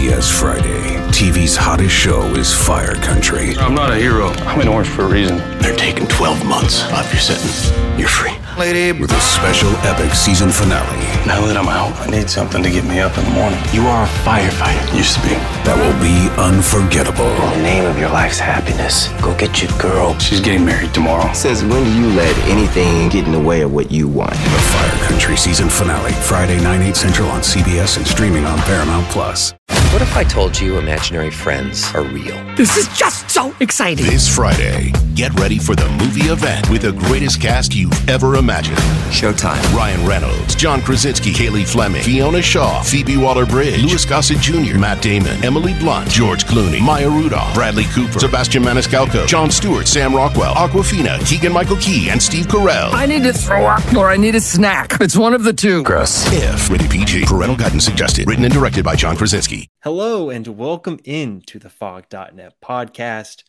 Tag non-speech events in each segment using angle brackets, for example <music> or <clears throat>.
CBS Friday. TV's hottest show is Fire Country. I'm not a hero. I'm in orange for a reason. They're taking 12 months off your sentence. You're free. Lady. With a special epic season finale. Now that I'm out, I need something to get me up in the morning. You are a firefighter. Used to be. That will be unforgettable. In the name of your life's happiness, go get your girl. She's getting married tomorrow. Says, when do you let anything get in the way of what you want? The Fire Country season finale, Friday, 9, 8 central on CBS and streaming on Paramount Plus. What if I told you imaginary friends are real? This is just so exciting. This Friday, get ready for the movie event with the greatest cast you've ever imagined. Showtime. Ryan Reynolds, John Krasinski, Cailey Fleming, Fiona Shaw, Phoebe Waller-Bridge, Louis Gossett Jr., Matt Damon, Emily Blunt, George Clooney, Maya Rudolph, Bradley Cooper, Sebastian Maniscalco, Jon Stewart, Sam Rockwell, Awkwafina, Keegan-Michael Key, and Steve Carell. I need to throw up or I need a snack. It's one of the two. Gross. If rated PG, parental guidance suggested. Written and directed by John Krasinski. Hello and welcome in to the Phog.net podcast.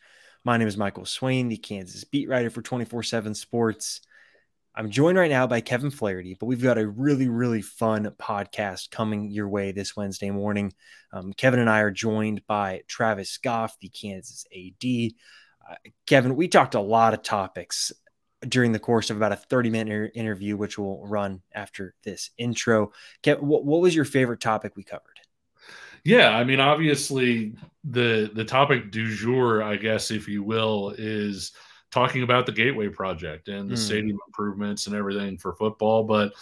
My name is Michael Swain, the Kansas beat writer for 24 7 Sports. I'm joined right now by Kevin Flaherty, but we've got a really, really fun podcast coming your way this Wednesday morning. Um, Kevin and I are joined by Travis Goff, the Kansas AD. Uh, Kevin, we talked a lot of topics during the course of about a 30 minute interview, which will run after this intro. Kevin, what, what was your favorite topic we covered? Yeah, I mean, obviously, the the topic du jour, I guess, if you will, is talking about the Gateway Project and the mm. stadium improvements and everything for football. But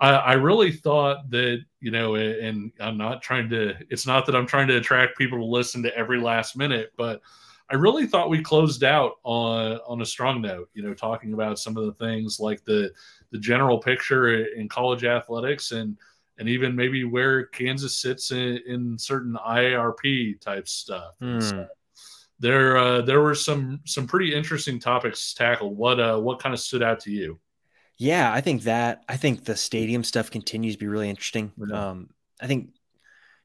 I, I, really thought that you know, and I'm not trying to. It's not that I'm trying to attract people to listen to every last minute, but I really thought we closed out on on a strong note. You know, talking about some of the things like the the general picture in college athletics and and even maybe where Kansas sits in, in certain IARP type stuff. Mm. So there, uh, there were some some pretty interesting topics tackled. What uh, what kind of stood out to you? Yeah, I think that I think the stadium stuff continues to be really interesting. Yeah. Um, I think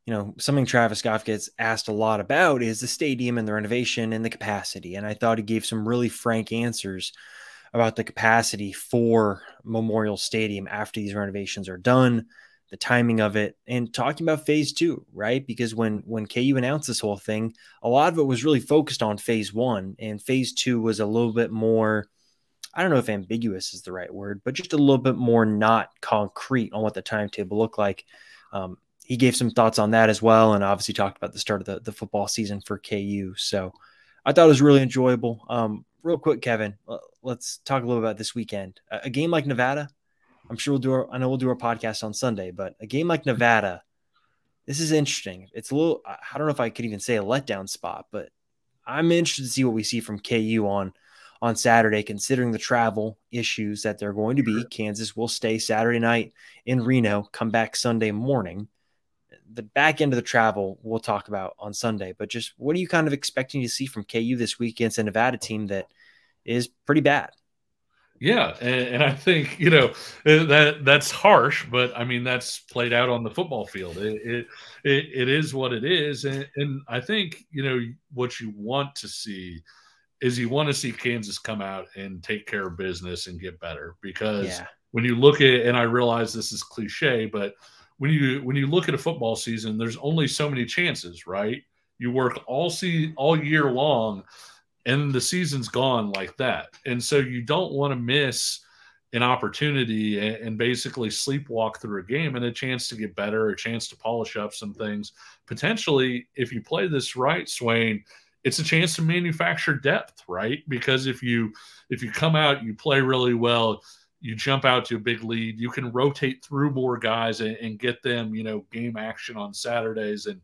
you know something Travis Goff gets asked a lot about is the stadium and the renovation and the capacity, and I thought he gave some really frank answers about the capacity for Memorial Stadium after these renovations are done the timing of it, and talking about phase two, right? Because when when KU announced this whole thing, a lot of it was really focused on phase one, and phase two was a little bit more. I don't know if ambiguous is the right word, but just a little bit more not concrete on what the timetable looked like. Um, he gave some thoughts on that as well, and obviously talked about the start of the, the football season for KU. So I thought it was really enjoyable. Um, real quick, Kevin, let's talk a little about this weekend. A game like Nevada, I'm sure we'll do our, I know we'll do our podcast on Sunday, but a game like Nevada, this is interesting. It's a little, I don't know if I could even say a letdown spot, but I'm interested to see what we see from KU on on Saturday, considering the travel issues that they're going to be. Kansas will stay Saturday night in Reno, come back Sunday morning. The back end of the travel we'll talk about on Sunday, but just what are you kind of expecting to see from KU this week against a Nevada team that is pretty bad? Yeah, and, and, I think you know uh, that that's harsh, but I mean that's played out on the football field. It it, it, it is what it is, and, and I think you know what you want to see is you want to see Kansas come out and take care of business and get better because yeah. when you look at and I realize this is cliche, but when you when you look at a football season, there's only so many chances, right? You work all see all year long and the season's gone like that. And so you don't want to miss an opportunity and, and, basically sleepwalk through a game and a chance to get better, a chance to polish up some things. Potentially, if you play this right, Swain, it's a chance to manufacture depth, right? Because if you if you come out, you play really well, you jump out to a big lead, you can rotate through more guys and, and get them, you know, game action on Saturdays and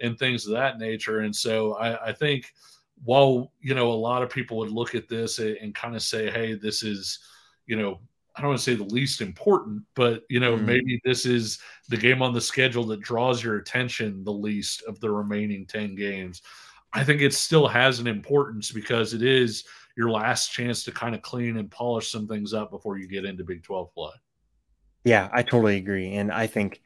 and things of that nature. And so I, I think – while you know a lot of people would look at this and, and kind of say, "Hey, this is," you know, I don't want to say the least important, but you know, mm. maybe this is the game on the schedule that draws your attention the least of the remaining 10 games. I think it still has an importance because it is your last chance to kind of clean and polish some things up before you get into Big 12 play. Yeah, I totally agree. And I think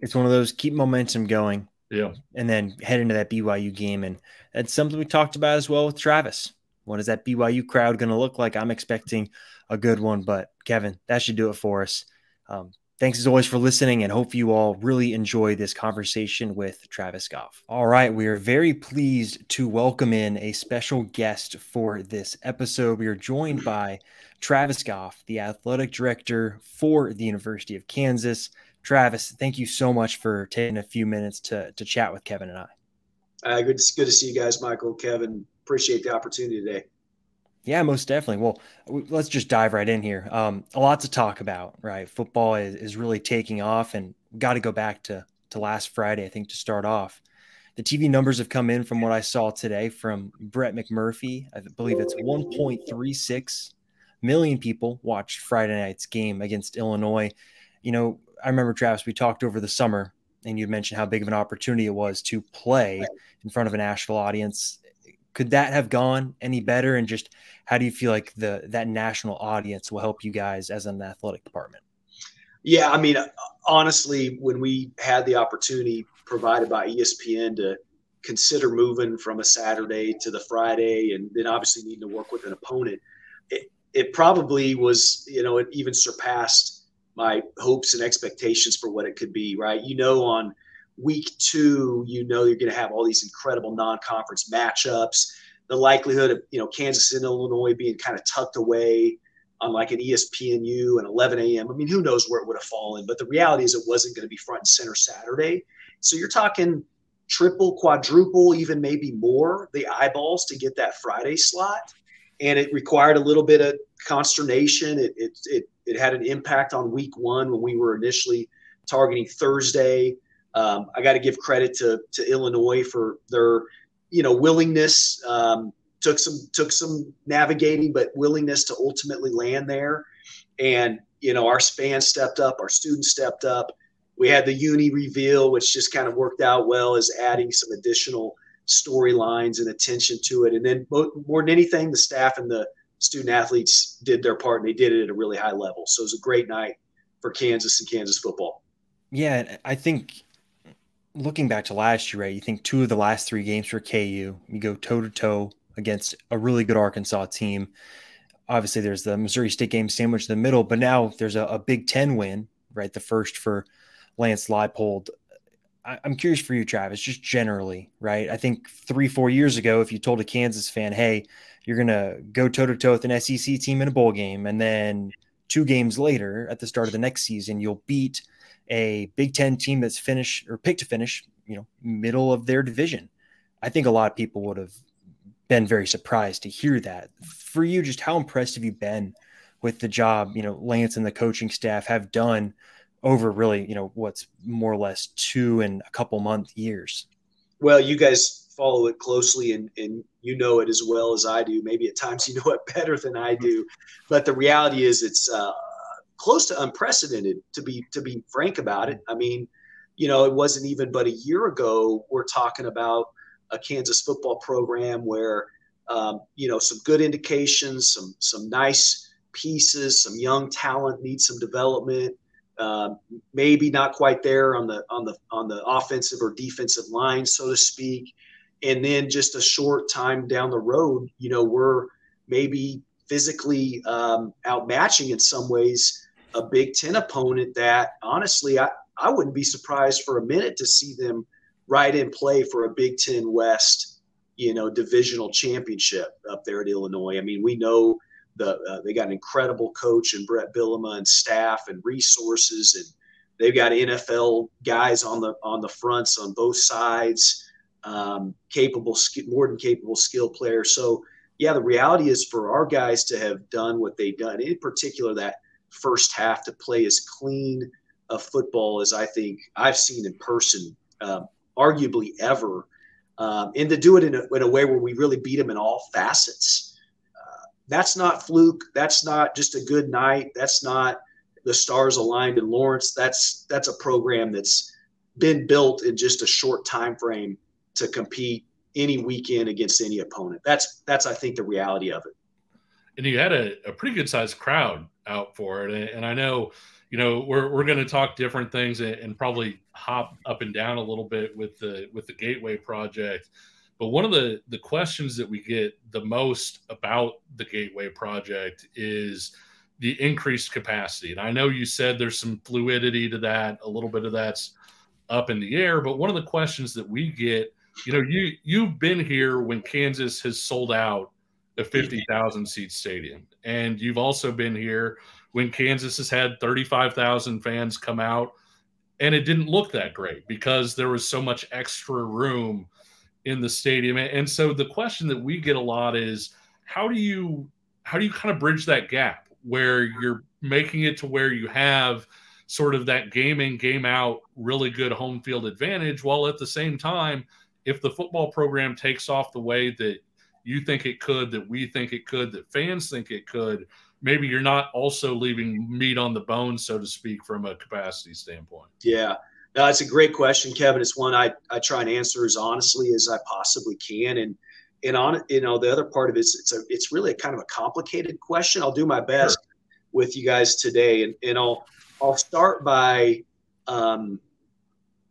it's one of those keep momentum going. Yeah. And then head into that BYU game. And that's something we talked about as well with Travis. What is that BYU crowd going to look like? I'm expecting a good one, but Kevin, that should do it for us. Um, Thanks as always for listening and hope you all really enjoy this conversation with Travis Goff. All right, we are very pleased to welcome in a special guest for this episode. We are joined by Travis Goff, the athletic director for the University of Kansas. Travis, thank you so much for taking a few minutes to, to chat with Kevin and I. Uh, good, good to see you guys, Michael, Kevin. Appreciate the opportunity today. Yeah, most definitely. Well, let's just dive right in here. Um, a lot to talk about, right? Football is, is really taking off, and got to go back to to last Friday, I think, to start off. The TV numbers have come in from what I saw today from Brett McMurphy. I believe it's 1.36 million people watched Friday night's game against Illinois. You know, I remember Travis, we talked over the summer, and you mentioned how big of an opportunity it was to play in front of a national audience. Could that have gone any better? And just how do you feel like the that national audience will help you guys as an athletic department? Yeah i mean honestly when we had the opportunity provided by espn to consider moving from a saturday to the friday and then obviously needing to work with an opponent it, it probably was you know it even surpassed my hopes and expectations for what it could be right you know on week two, you know you're going to have all these incredible non-conference matchups. The likelihood of you know Kansas and Illinois being kind of tucked away on like an ESPNU and 11 a.m. I mean, who knows where it would have fallen? But the reality is, it wasn't going to be front and center Saturday. So you're talking triple, quadruple, even maybe more the eyeballs to get that Friday slot, and it required a little bit of consternation. It it it, it had an impact on week one when we were initially targeting Thursday. Um, I got to give credit to to Illinois for their you know willingness. Um, took some took some navigating, but willingness to ultimately land there. And you know our span stepped up, our students stepped up. We had the uni reveal, which just kind of worked out well as adding some additional storylines and attention to it. And then more than anything, the staff and the student athletes did their part, and they did it at a really high level. So it was a great night for Kansas and Kansas football. Yeah, I think looking back to last year, right? You think two of the last three games for KU, you go toe to toe against a really good Arkansas team. Obviously, there's the Missouri State game sandwiched in the middle, but now there's a, a Big Ten win, right? The first for Lance Leipold. I, I'm curious for you, Travis, just generally, right? I think three, four years ago, if you told a Kansas fan, hey, you're going to go toe to toe with an SEC team in a bowl game, and then two games later at the start of the next season, you'll beat – a Big Ten team that's finished or picked to finish, you know, middle of their division. I think a lot of people would have been very surprised to hear that. For you, just how impressed have you been with the job, you know, Lance and the coaching staff have done over really, you know, what's more or less two and a couple month years? Well, you guys follow it closely and, and you know it as well as I do. Maybe at times you <laughs> know it better than I do. But the reality is it's uh, close to unprecedented to be to be frank about it. I mean, you know, it wasn't even but a year ago we're talking about a Kansas football program where um, you know some good indications, some some nice pieces, some young talent needs some development. Uh, maybe not quite there on the on the on the offensive or defensive line, so to speak. And then just a short time down the road, you know, we're maybe physically um, outmatching in some ways a Big Ten opponent that honestly, I, I wouldn't be surprised for a minute to see them right in play for a Big Ten West, you know, divisional championship up there at Illinois. I mean, we know the uh, they got an incredible coach and Bret Bielema and staff and resources, and they've got NFL guys on the on the fronts on both sides, um, capable, more than capable skill players. So, yeah, the reality is for our guys to have done what they've done, in particular that first half to play as clean a football as I think I've seen in person, uh, arguably ever, um, and to do it in a, in a, way where we really beat them in all facets. That's not fluke. That's not just a good night. That's not the stars aligned in Lawrence. That's that's a program that's been built in just a short time frame to compete any weekend against any opponent. That's that's I think the reality of it. And you had a, a pretty good sized crowd out for it. And I know, you know, we're, we're going to talk different things and probably hop up and down a little bit with the with the Gateway project. But one of the the questions that we get the most about the Gateway project is the increased capacity. And I know you said there's some fluidity to that, a little bit of that's up in the air. But one of the questions that we get, you know, you you've been here when Kansas has sold out a 50,000 seat stadium, and you've also been here when Kansas has had 35,000 fans come out, and it didn't look that great because there was so much extra room in the stadium. And so the question that we get a lot is, how do you how do you kind of bridge that gap where you're making it to where you have sort of that game in game out really good home field advantage while at the same time if the football program takes off the way that you think it could that we think it could that fans think it could maybe you're not also leaving meat on the bone so to speak from a capacity standpoint yeah no, it's a great question kevin. It's one i, I try and answer as honestly as i possibly can. And and on you know the other part of it is it's a it's really a kind of a complicated question. I'll do my best sure. with you guys today. And, and i'll i'll start by um,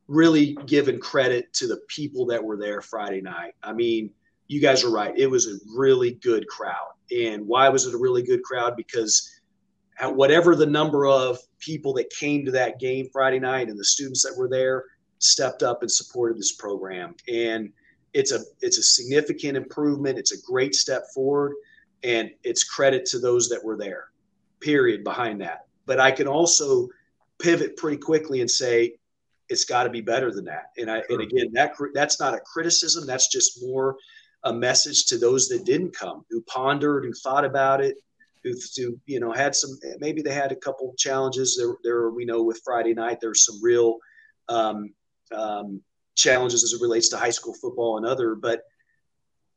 really giving credit to the people that were there friday night. I mean you guys are right. It was a really good crowd. And why was it a really good crowd? Because whatever the number of people that came to that game friday night and the students that were there stepped up and supported this program and it's a it's a significant improvement. It's a great step forward, and it's credit to those that were there. Period. Behind that, but I can also pivot pretty quickly and say it's got to be better than that. And I and again that that's not a criticism. That's just more a message to those that didn't come, who pondered, who thought about it, who, who you know had some maybe they had a couple challenges. There, there we know with Friday night there's some real um, um, challenges as it relates to high school football and other, but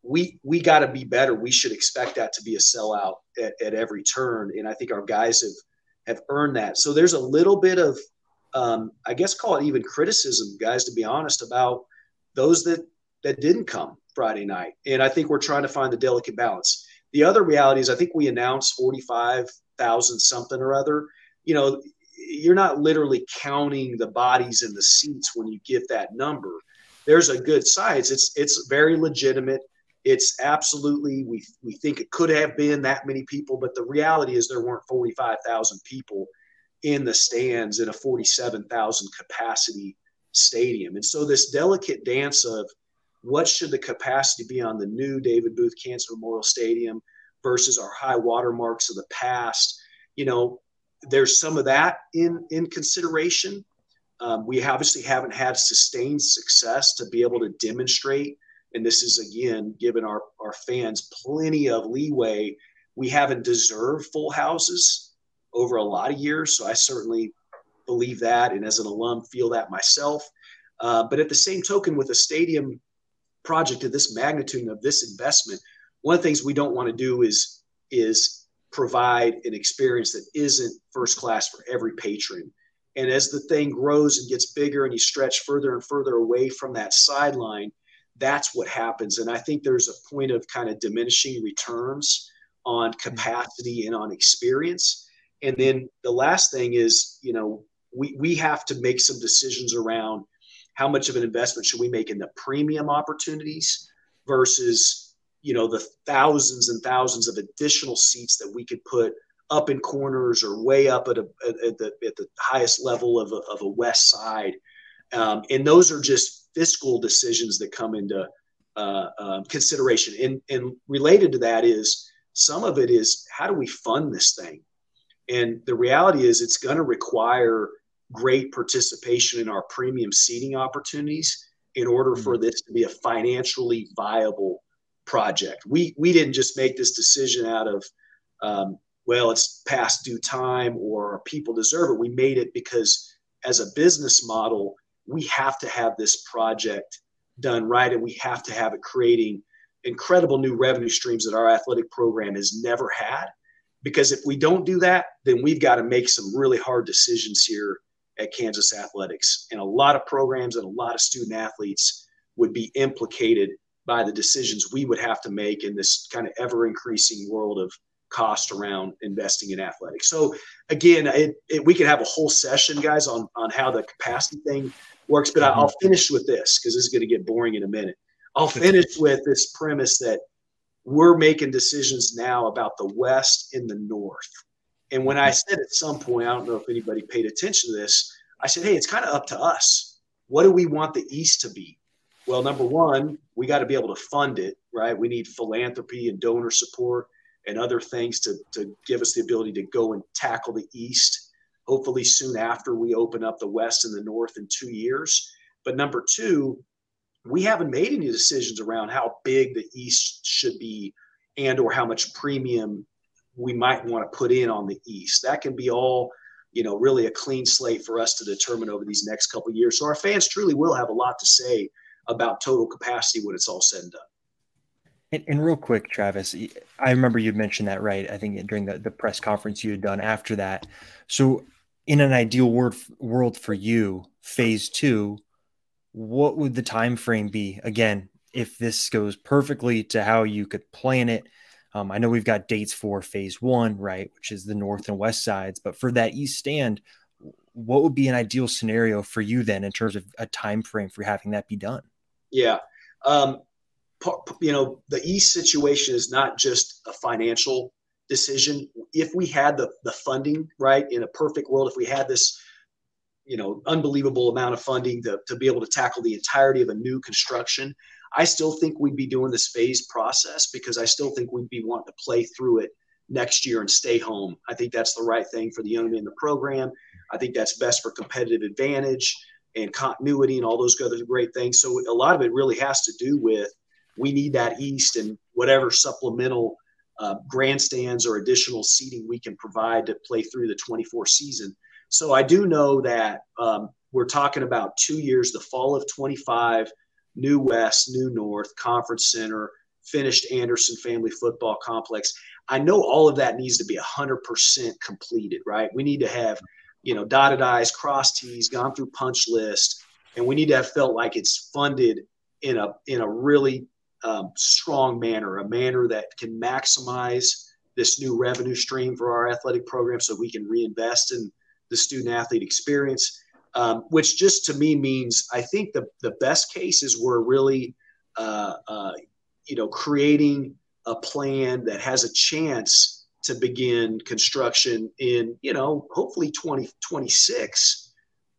we we got to be better. We should expect that to be a sellout at, at, every turn, and I think our guys have have earned that. So there's a little bit of, um, I guess, call it even criticism, guys. To be honest, about those that that didn't come Friday night, and I think we're trying to find the delicate balance. The other reality is, I think we announced forty five thousand something or other. You know, you're not literally counting the bodies in the seats when you give that number. There's a good size. It's it's very legitimate. It's absolutely we we think it could have been that many people, but the reality is there weren't 45,000 people in the stands in a 47,000 capacity stadium. And so this delicate dance of what should the capacity be on the new David Booth Kansas Memorial Stadium versus our high watermarks of the past, you know, there's some of that in in consideration. Um, we obviously haven't had sustained success to be able to demonstrate, and this is again giving our our fans plenty of leeway. We haven't deserved full houses over a lot of years, so I certainly believe that, and as an alum, feel that myself. Uh, but at the same token, with a stadium project of this magnitude of this investment, one of the things we don't want to do is is provide an experience that isn't first class for every patron. And as the thing grows and gets bigger and you stretch further and further away from that sideline, that's what happens. And I think there's a point of kind of diminishing returns on mm-hmm. capacity and on experience. And then the last thing is, you know, we, we have to make some decisions around how much of an investment should we make in the premium opportunities versus you know the thousands and thousands of additional seats that we could put up in corners or way up at, a, at, the, at the highest level of a, of a west side? Um, and those are just fiscal decisions that come into uh, uh, consideration. And, and related to that is some of it is how do we fund this thing? And the reality is it's going to require great participation in our premium seating opportunities in order for mm-hmm. this to be a financially viable project. We we didn't just make this decision out of um, well, it's past due time or people deserve it. We made it because as a business model, we have to have this project done right, and we have to have it creating incredible new revenue streams that our athletic program has never had. Because if we don't do that, then we've got to make some really hard decisions here at Kansas Athletics. And a lot of programs and a lot of student athletes would be implicated by the decisions we would have to make in this kind of ever increasing world of cost around investing in athletics. So again, it, it, we could have a whole session, guys, on on how the capacity thing works. But mm-hmm. I'll finish with this because this is going to get boring in a minute. I'll finish with this premise that we're making decisions now about the West and the North, And when I said at some point, I don't know if anybody paid attention to this, I said, hey, it's kind of up to us. What do we want the East to be? Well, number one, we got to be able to fund it, right? We need philanthropy and donor support and other things to, to give us the ability to go and tackle the East, hopefully soon after we open up the West and the North in two years. But number two, we haven't made any decisions around how big the East should be and or how much premium we might want to put in on the East. That can be all, you know, really a clean slate for us to determine over these next couple years. So our fans truly will have a lot to say about total capacity when it's all said and done. And, and, real quick, Travis, I remember you mentioned that, right? I think during the, the press conference you had done after that. So, in an ideal world, world for you, phase two, what would the time frame be? Again, if this goes perfectly to how you could plan it, um, I know we've got dates for phase one, right, which is the north and west sides, but for that east stand, what would be an ideal scenario for you then in terms of a time frame for having that be done? Yeah. Um, you know, the East situation is not just a financial decision. If we had the, the funding, right, in a perfect world, if we had this, you know, unbelievable amount of funding to, to be able to tackle the entirety of a new construction, I still think we'd be doing this phase process because I still think we'd be wanting to play through it next year and stay home. I think that's the right thing for the young men in the program. I think that's best for competitive advantage and continuity and all those other great things. So a lot of it really has to do with we need that east and whatever supplemental uh, grandstands or additional seating we can provide to play through the 24 season. So I do know that um, we're talking about two years, the fall of 25, new west, new north, conference center, finished Anderson Family Football Complex. I know all of that needs to be 100% completed, right? We need to have you know, dotted I's, crossed T's, gone through punch list, and we need to have felt like it's funded in a in a really um, strong manner, a manner that can maximize this new revenue stream for our athletic program, so we can reinvest in the student athlete experience. Um, which just to me means I think the the best case is we're really, uh, uh, you know, creating a plan that has a chance to begin construction in, you know, hopefully 2026,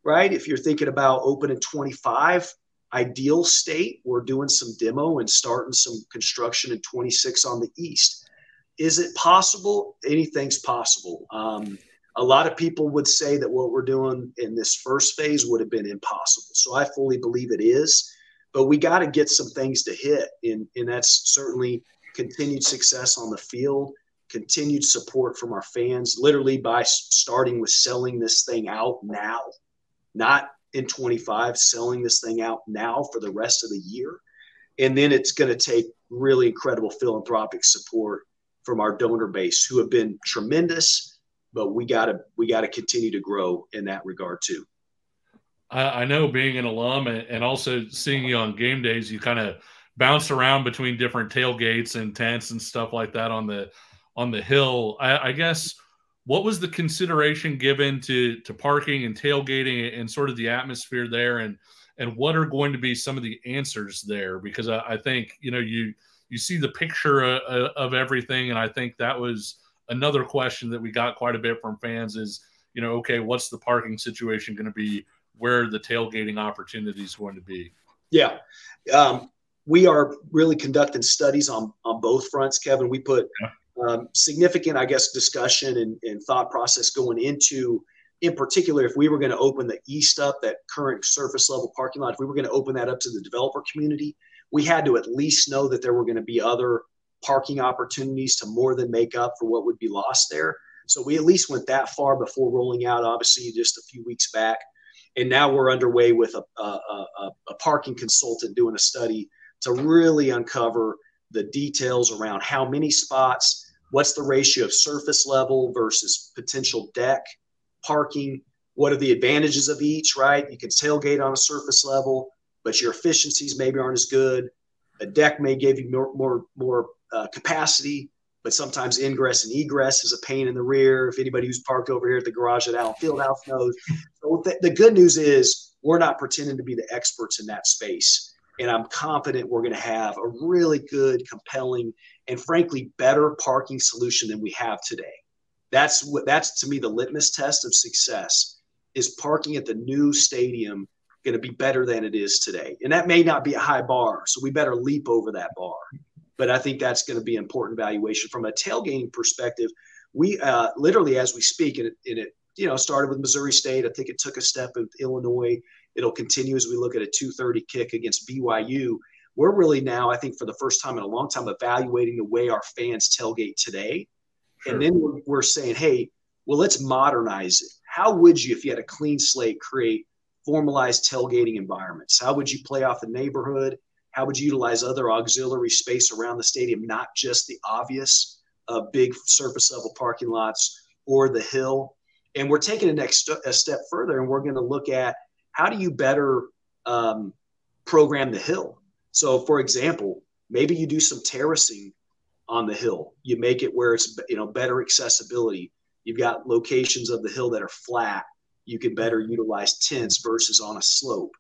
right? If you're thinking about opening 25, ideal state, we're doing some demo and starting some construction in 26 on the east. Is it possible? Anything's possible. Um, a lot of people would say that what we're doing in this first phase would have been impossible. So I fully believe it is, but we got to get some things to hit, and, and that's certainly continued success on the field continued support from our fans, literally by starting with selling this thing out now, not in 25, selling this thing out now for the rest of the year. And then it's going to take really incredible philanthropic support from our donor base who have been tremendous, but we got to we got to continue to grow in that regard too. I, know being an alum and also seeing you on game days, you kind of bounce around between different tailgates and tents and stuff like that on the on the hill. I, I guess what was the consideration given to to parking and tailgating and sort of the atmosphere there, and and what are going to be some of the answers there? Because I, I think you know you you see the picture of, uh, uh, of everything, and I think that was another question that we got quite a bit from fans is you know okay what's the parking situation going to be? Where the tailgating opportunity is going to be? Yeah um, we are really conducting studies on on both fronts kevin. We put yeah. um, significant, I guess, discussion and, and, thought process going into, in particular, if we were going to open the east up, that current surface level parking lot, if we were going to open that up to the developer community, we had to at least know that there were going to be other parking opportunities to more than make up for what would be lost there. So we at least went that far before rolling out, obviously, just a few weeks back. And now we're underway with a, a, a, a parking consultant doing a study to really uncover the details around how many spots, what's the ratio of surface level versus potential deck parking, what are the advantages of each, right? You can tailgate on a surface level, but your efficiencies maybe aren't as good. A deck may give you more more, more uh, capacity, but sometimes ingress and egress is a pain in the rear. If anybody who's parked over here at the garage at Allen Fieldhouse knows. So th- the good news is we're not pretending to be the experts in that space. And I'm confident we're going to have a really good, compelling, and frankly, better parking solution than we have today. That's what that's to me the litmus test of success is parking at the new stadium going to be better than it is today. And that may not be a high bar, so we better leap over that bar. But I think that's going to be an important valuation from a tailgating perspective. We uh, literally, as we speak, and it, and it you know started with Missouri State. I think it took a step in Illinois. It'll continue as we look at a 2:30 kick against BYU. We're really now, I think, for the first time in a long time, evaluating the way our fans tailgate today, sure. and then we're, we're saying, hey, well, let's modernize it. How would you, if you had a clean slate, create formalized tailgating environments? How would you play off the neighborhood? How would you utilize other auxiliary space around the stadium, not just the obvious uh, big surface level parking lots or the hill? And we're taking a next st- a step further, and we're going to look at how do you better um, program the hill. So, for example, maybe you do some terracing on the hill. You make it where it's you know better accessibility. You've got locations of the hill that are flat you can better utilize tents versus on a slope.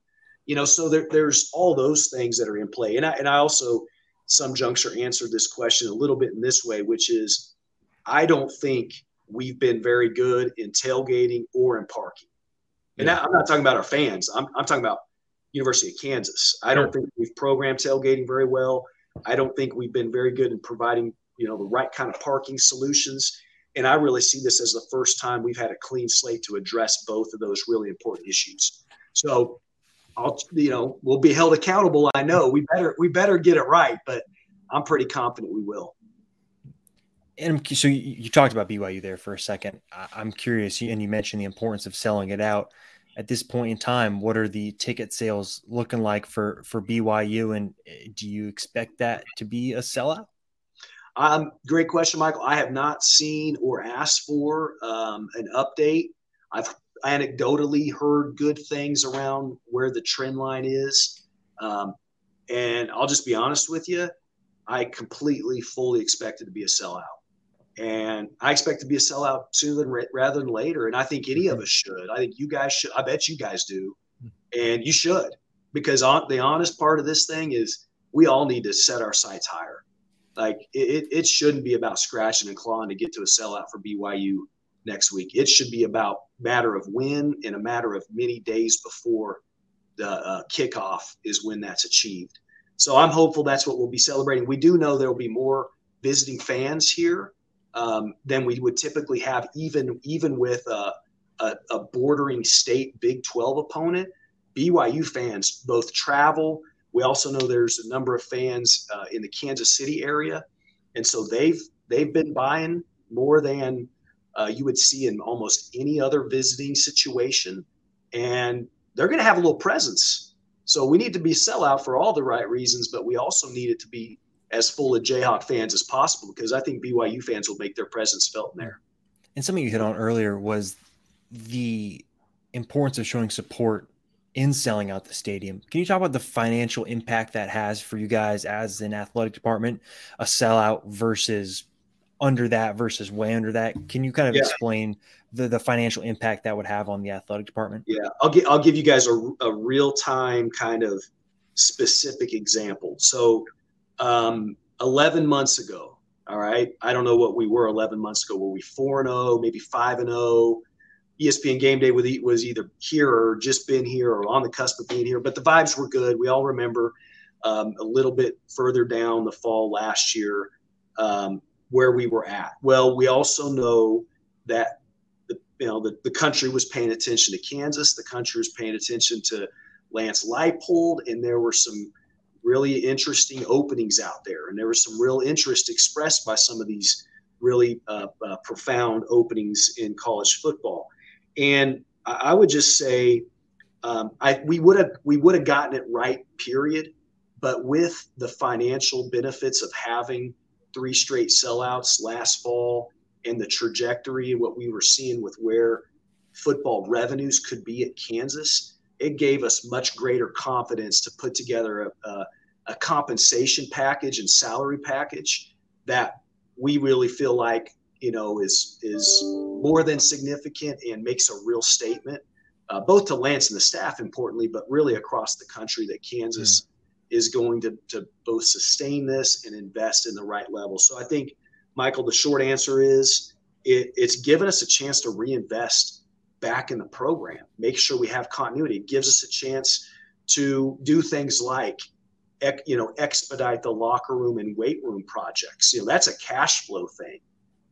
You know, so there, there's all those things that are in play. And I, and I also, some juncture answered this question a little bit in this way, which is I don't think we've been very good in tailgating or in parking. And yeah. I'm not talking about our fans. I'm, I'm talking about University of Kansas. I don't think we've programmed tailgating very well. I don't think we've been very good in providing, you know, the right kind of parking solutions. And I really see this as the first time we've had a clean slate to address both of those really important issues. So I'll, you know, we'll be held accountable. I know we better, we better get it right, but I'm pretty confident we will. And so you, you talked about BYU there for a second. I'm curious, and you mentioned the importance of selling it out. At this point in time, what are the ticket sales looking like for for BYU, and eh, do you expect that to be a sellout? Um, great question, Michael. I have not seen or asked for um, an update. I've anecdotally heard good things around where the trend line is. Um, and I'll just be honest with you, I completely, fully expected to be a sellout. And I expect to be a sellout sooner than rather than later. And I think any of us should. I think you guys should. I bet you guys do. And you should, because on, the honest part of this thing is we all need to set our sights higher. Like it, it shouldn't be about scratching and clawing to get to a sellout for BYU next week. It should be about matter of when and a matter of many days before the uh, kickoff is when that's achieved. So I'm hopeful that's what we'll be celebrating. We do know there will be more visiting fans here um, than we would typically have, even even with a, a, a bordering state Big 12 opponent. BYU fans both travel we also know there's a number of fans uh, in the Kansas City area, and so they've they've been buying more than uh, you would see in almost any other visiting situation, and they're going to have a little presence. So we need to be sellout for all the right reasons, but we also need it to be as full of Jayhawk fans as possible because I think BYU fans will make their presence felt in there. And something you hit on earlier was the importance of showing support in selling out the stadium. Can you talk about the financial impact that has for you guys as an athletic department, a sellout versus under that versus way under that? Can you kind of yeah. explain the, the financial impact that would have on the athletic department? Yeah, I'll get I'll give you guys a, a real time kind of specific example. So, um, 11 months ago, all right, I don't know what we were 11 months ago. Were we four and 0, maybe five and 0? ESPN Game Day was either here or just been here or on the cusp of being here. But the vibes were good. We all remember um, a little bit further down the fall last year um, where we were at. Well, we also know that the you know the, the country was paying attention to Kansas. The country was paying attention to Lance Leipold, and there were some really interesting openings out there, and there was some real interest expressed by some of these really uh, uh, profound openings in college football. And I would just say um, I, we would have we would have gotten it right, period. But with the financial benefits of having three straight sellouts last fall and the trajectory what we were seeing with where football revenues could be at Kansas, it gave us much greater confidence to put together a, a, a compensation package and salary package that we really feel like you know, is is more than significant and makes a real statement, uh, both to Lance and the staff, importantly, but really across the country that Kansas mm. Is going to to both sustain this and invest in the right level. So I think, Michael, the short answer is it, it's given us a chance to reinvest back in the program, make sure we have continuity. It gives us a chance to do things like you know expedite the locker room and weight room projects you know that's a cash flow thing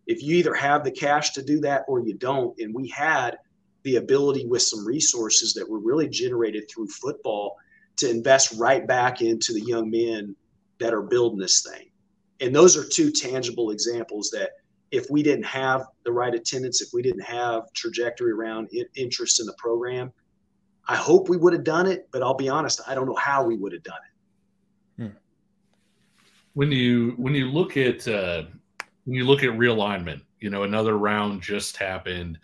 if you either have the cash to do that or you don't and we had the ability with some resources that were really generated through football to invest right back into the young men that are building this thing. And those are two tangible examples that if we didn't have the right attendance if we didn't have trajectory around interest in the program i hope we would have done it but i'll be honest i don't know how we would have done it. Hmm. when you when you look at uh, when you look at realignment you know another round just happened.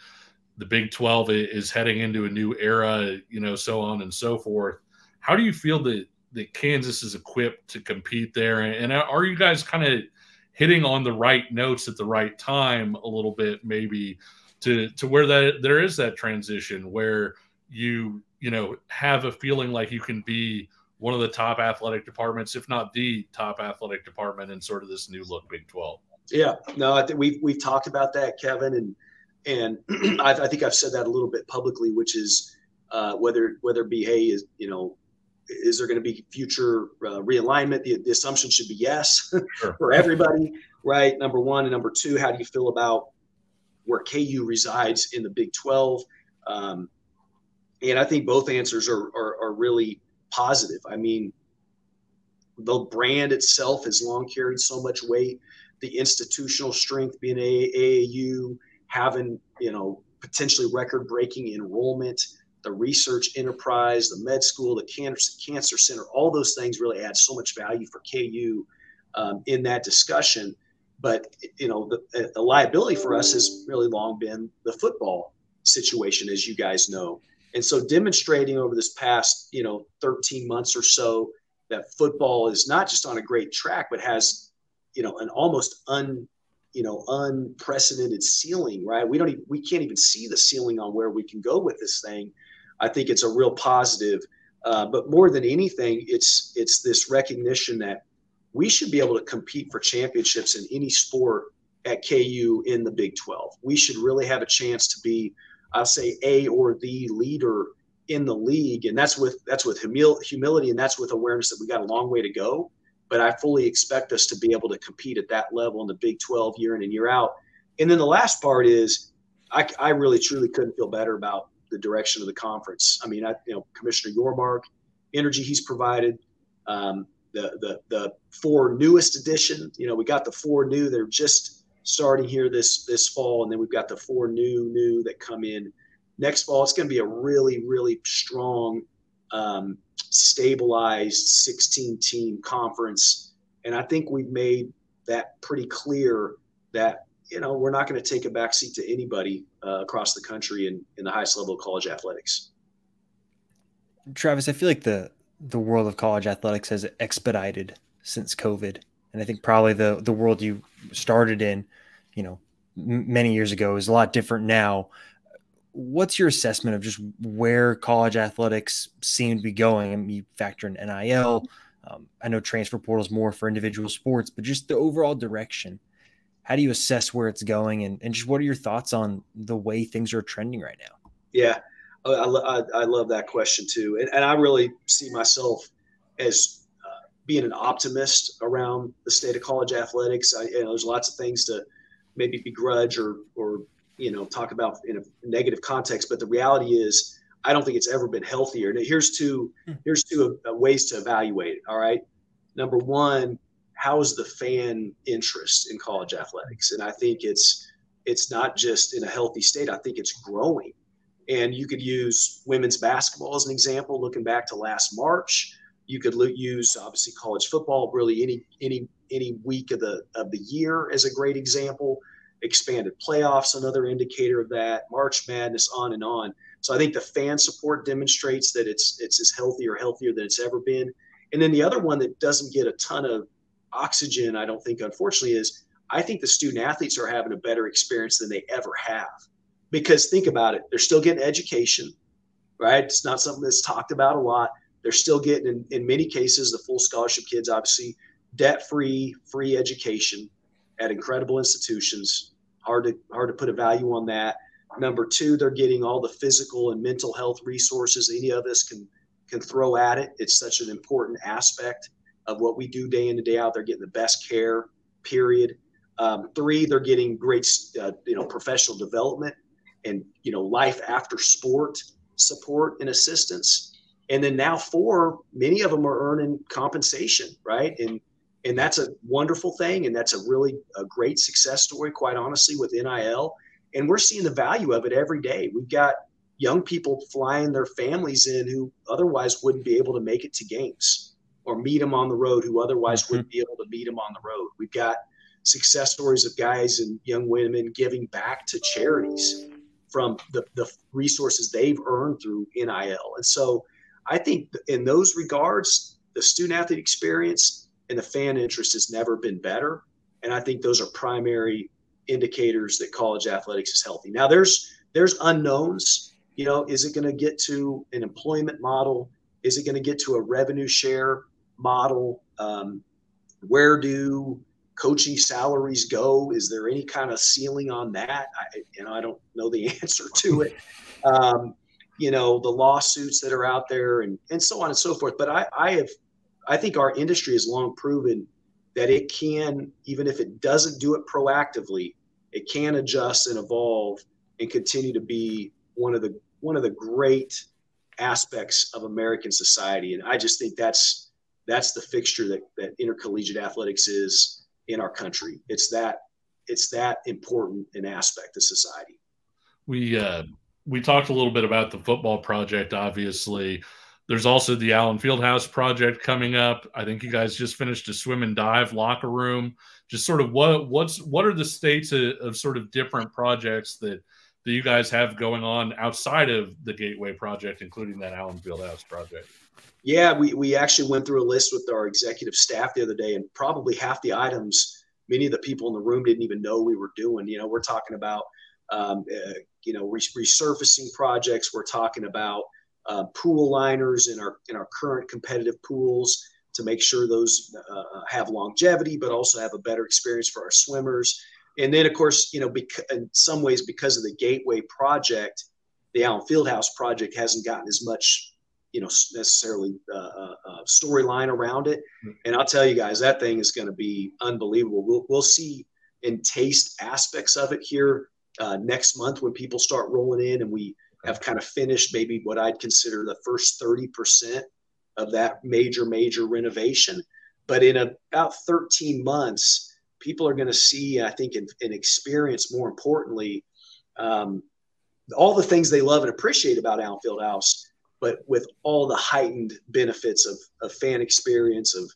The big 12 is heading into a new era you know so on and so forth how do you feel that that kansas is equipped to compete there? And are you guys kind of hitting on the right notes at the right time a little bit maybe to to where that there is that transition where you you know have a feeling like you can be one of the top athletic departments if not the top athletic department in sort of this new look big 12 yeah. No i think we've we've talked about that kevin and and <clears throat> I, I, think i've said that a little bit publicly which is uh, whether whether hey is you know is there going to be future uh, realignment? The, the, assumption should be yes sure. <laughs> for everybody, right? Number one. And number two, how do you feel about where KU resides in the Big 12? Um, and I think both answers are, are, are, really positive. I mean, the brand itself has long carried so much weight. The institutional strength being AAU, having, you know, potentially record breaking enrollment the research enterprise, the med school, the cancer, cancer center, all those things really add so much value for KU um, in that discussion. But you know, the, the liability for us has really long been the football situation, as you guys know. And so, demonstrating over this past you know 13 months or so that football is not just on a great track, but has you know an almost un you know unprecedented ceiling right we don't even we can't even see the ceiling on where we can go with this thing I think it's a real positive. Uh, but more than anything, it's it's this recognition that we should be able to compete for championships in any sport at KU in the Big 12. We should really have a chance to be, I'll say, a or the leader in the league, and that's with that's with humil- humility and that's with awareness that we got a long way to go. But I fully expect us to be able to compete at that level in the Big 12 year in and year out. And then the last part is, I, I really truly couldn't feel better about the direction of the conference. I mean, I, you know, Commissioner Yormark, energy he's provided, um, the the the four newest edition. You know, we got the four new. They're just starting here this this fall, and then we've got the four new new that come in next fall. It's going to be a really really strong, um, stabilized 16 team conference, and I think we've made that pretty clear that you know, we're not going to take a backseat to anybody uh, across the country in, in the highest level of college athletics. Travis, I feel like the the world of college athletics has expedited since COVID, and I think probably the the world you started in, you know, many years ago is a lot different now. What's your assessment of just where college athletics seem to be going? I mean, you factor in NIL. Um, I know transfer portal is more for individual sports, but just the overall direction. How do you assess where it's going? And, and just what are your thoughts on the way things are trending right now? Yeah. I, I, I love that question too. And, and, i really see myself as uh, being an optimist around the state of college athletics. I, you know, there's lots of things to maybe begrudge or or you know talk about in a negative context but the reality is i don't think it's ever been healthier and here's two hmm. here's two uh, ways to evaluate it all right number one how's the fan interest in college athletics? And I think it's it's not just in a healthy state. I think it's growing. And you could use women's basketball as an example, looking back to last March. You could use obviously college football, really any any any week of the of the year as a great example. Expanded playoffs, another indicator of that. March Madness, on and on. So I think the fan support demonstrates that it's it's as healthy or healthier than it's ever been. And then the other one that doesn't get a ton of oxygen, I don't think, unfortunately, is I think the student athletes are having a better experience than they ever have. Because think about it, they're still getting education, right? It's not something that's talked about a lot. They're still getting, in, in many cases, the full scholarship kids, obviously, debt free, free education at incredible institutions, hard to hard to put a value on that. Number two, they're getting all the physical and mental health resources any of us can can throw at it. It's such an important aspect of what we do day in and day out. They're getting the best care. Period. Um, three, they're getting great, uh, you know, professional development and you know life after sport support and assistance. And then now four, many of them are earning compensation, right? And and that's a wonderful thing, and that's a really a great success story, quite honestly, with NIL. And we're seeing the value of it every day. We've got young people flying their families in who otherwise wouldn't be able to make it to games or meet them on the road who otherwise mm-hmm. wouldn't be able to meet them on the road. We've got success stories of guys and young women giving back to charities from the, the resources they've earned through NIL. And so I think in those regards, the student athlete experience and the fan interest has never been better. And I think those are primary indicators that college athletics is healthy. Now there's there's unknowns. You know, is it going to get to an employment model? Is it going to get to a revenue share model? Um, where do coaching salaries go? Is there any kind of ceiling on that? I, you know, I don't know the <laughs> answer to it. Um, you know, the lawsuits that are out there and, and so on and so forth. But I, I have, I think our industry has long proven that it can, even if it doesn't do it proactively, it can adjust and evolve and continue to be one of the one of the great aspects of American society. And I just think that's that's the fixture that, that intercollegiate athletics is in our country. It's that it's that important an aspect of society. We uh, we talked a little bit about the football project. Obviously, there's also the Allen Fieldhouse project coming up. I think you guys just finished a swim and dive locker room. Just sort of what what's what are the states of, of sort of different projects that that you guys have going on outside of the Gateway project, including that Allen Fieldhouse project? Yeah, we, we actually went through a list with our executive staff the other day, and probably half the items, many of the people in the room didn't even know we were doing. You know, we're talking about, um, uh, you know, resurfacing projects. We're talking about uh, pool liners in our in our current competitive pools to make sure those uh, have longevity, but also have a better experience for our swimmers. And then, of course, you know, bec- in some ways, because of the Gateway project, the Allen Fieldhouse project hasn't gotten as much you know necessarily uh, uh, uh, storyline around it. Hmm. And I'll tell you guys, that thing is going to be unbelievable. We'll we'll see and taste aspects of it here uh, next month when people start rolling in, and we have kind of finished maybe what I'd consider the first thirty percent of that major major renovation. But in about thirteen months, people are going to see, I think, and, experience more importantly. Um, all the things they love and appreciate about Allen Fieldhouse but with all the heightened benefits of, of fan experience, of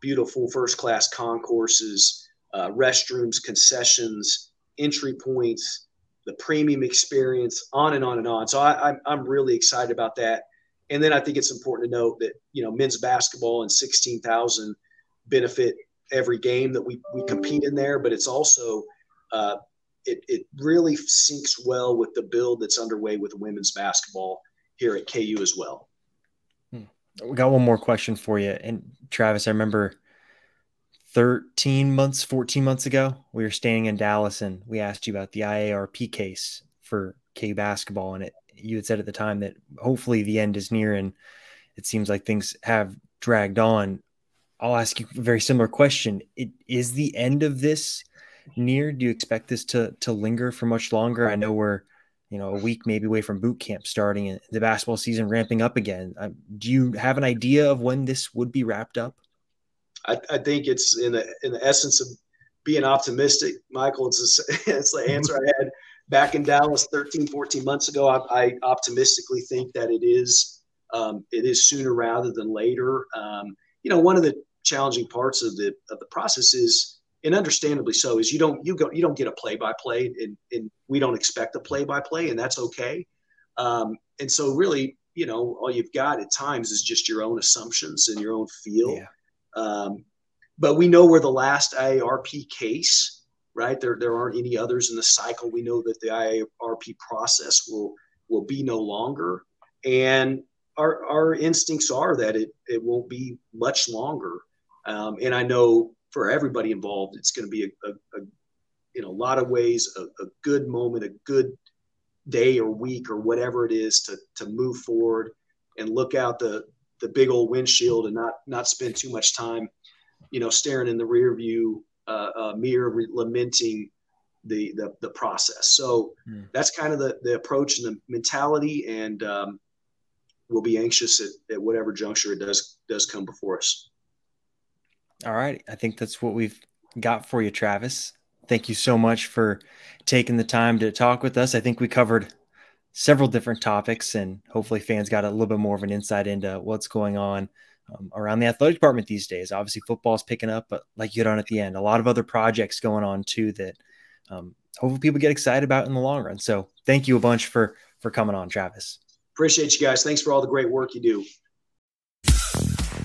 beautiful first class concourses, uh, restrooms, concessions, entry points, the premium experience, on and on and on. So I, I'm, I'm really excited about that. And then I think it's important to note that, you know, men's basketball and 16,000 benefit every game that we, we compete in there, but it's also, uh, it, it really syncs well with the build that's underway with women's basketball here at KU as well. Hmm. We got one more question for you. And Travis, I remember 13 months, 14 months ago, we were standing in Dallas and we asked you about the IARP case for KU basketball. And it, you had said at the time that hopefully the end is near and it seems like things have dragged on. I'll ask you a very similar question. It, is the end of this near? Do you expect this to to linger for much longer? I know we're you know, a week maybe away from boot camp starting and the basketball season ramping up again. Um, do you have an idea of when this would be wrapped up? I, I think it's in the in the essence of being optimistic, Michael. It's a, <laughs> it's the answer I had back in Dallas 13, 14 months ago. I, I optimistically think that it is um, it is sooner rather than later. Um, you know, one of the challenging parts of the of the process is and understandably so, is you don't you go you don't get a play by play, and and we don't expect a play by play, and that's okay. Um, and so, really, you know, all you've got at times is just your own assumptions and your own feel. Yeah. Um, but we know we're the last IARP case, right? There there aren't any others in the cycle. We know that the IARP process will will be no longer, and our our instincts are that it it won't be much longer. Um, and I know for everybody involved, it's going to be a, a, a in a lot of ways a, a good moment, a good day or week or whatever it is to to move forward and look out the the big old windshield and not not spend too much time, you know, staring in the rear view uh, uh, mirror, re- lamenting the, the the process. So mm. that's kind of the the approach and the mentality, and um, we'll be anxious at, at whatever juncture it does does come before us. All right, I think that's what we've got for you, Travis. Thank you so much for taking the time to talk with us. I think we covered several different topics, and hopefully, fans got a little bit more of an insight into what's going on um, around the athletic department these days. Obviously, football's picking up, but like you hit on at the end, a lot of other projects going on too that um, hopefully people get excited about in the long run. So, thank you a bunch for for coming on, Travis. Appreciate you guys. Thanks for all the great work you do.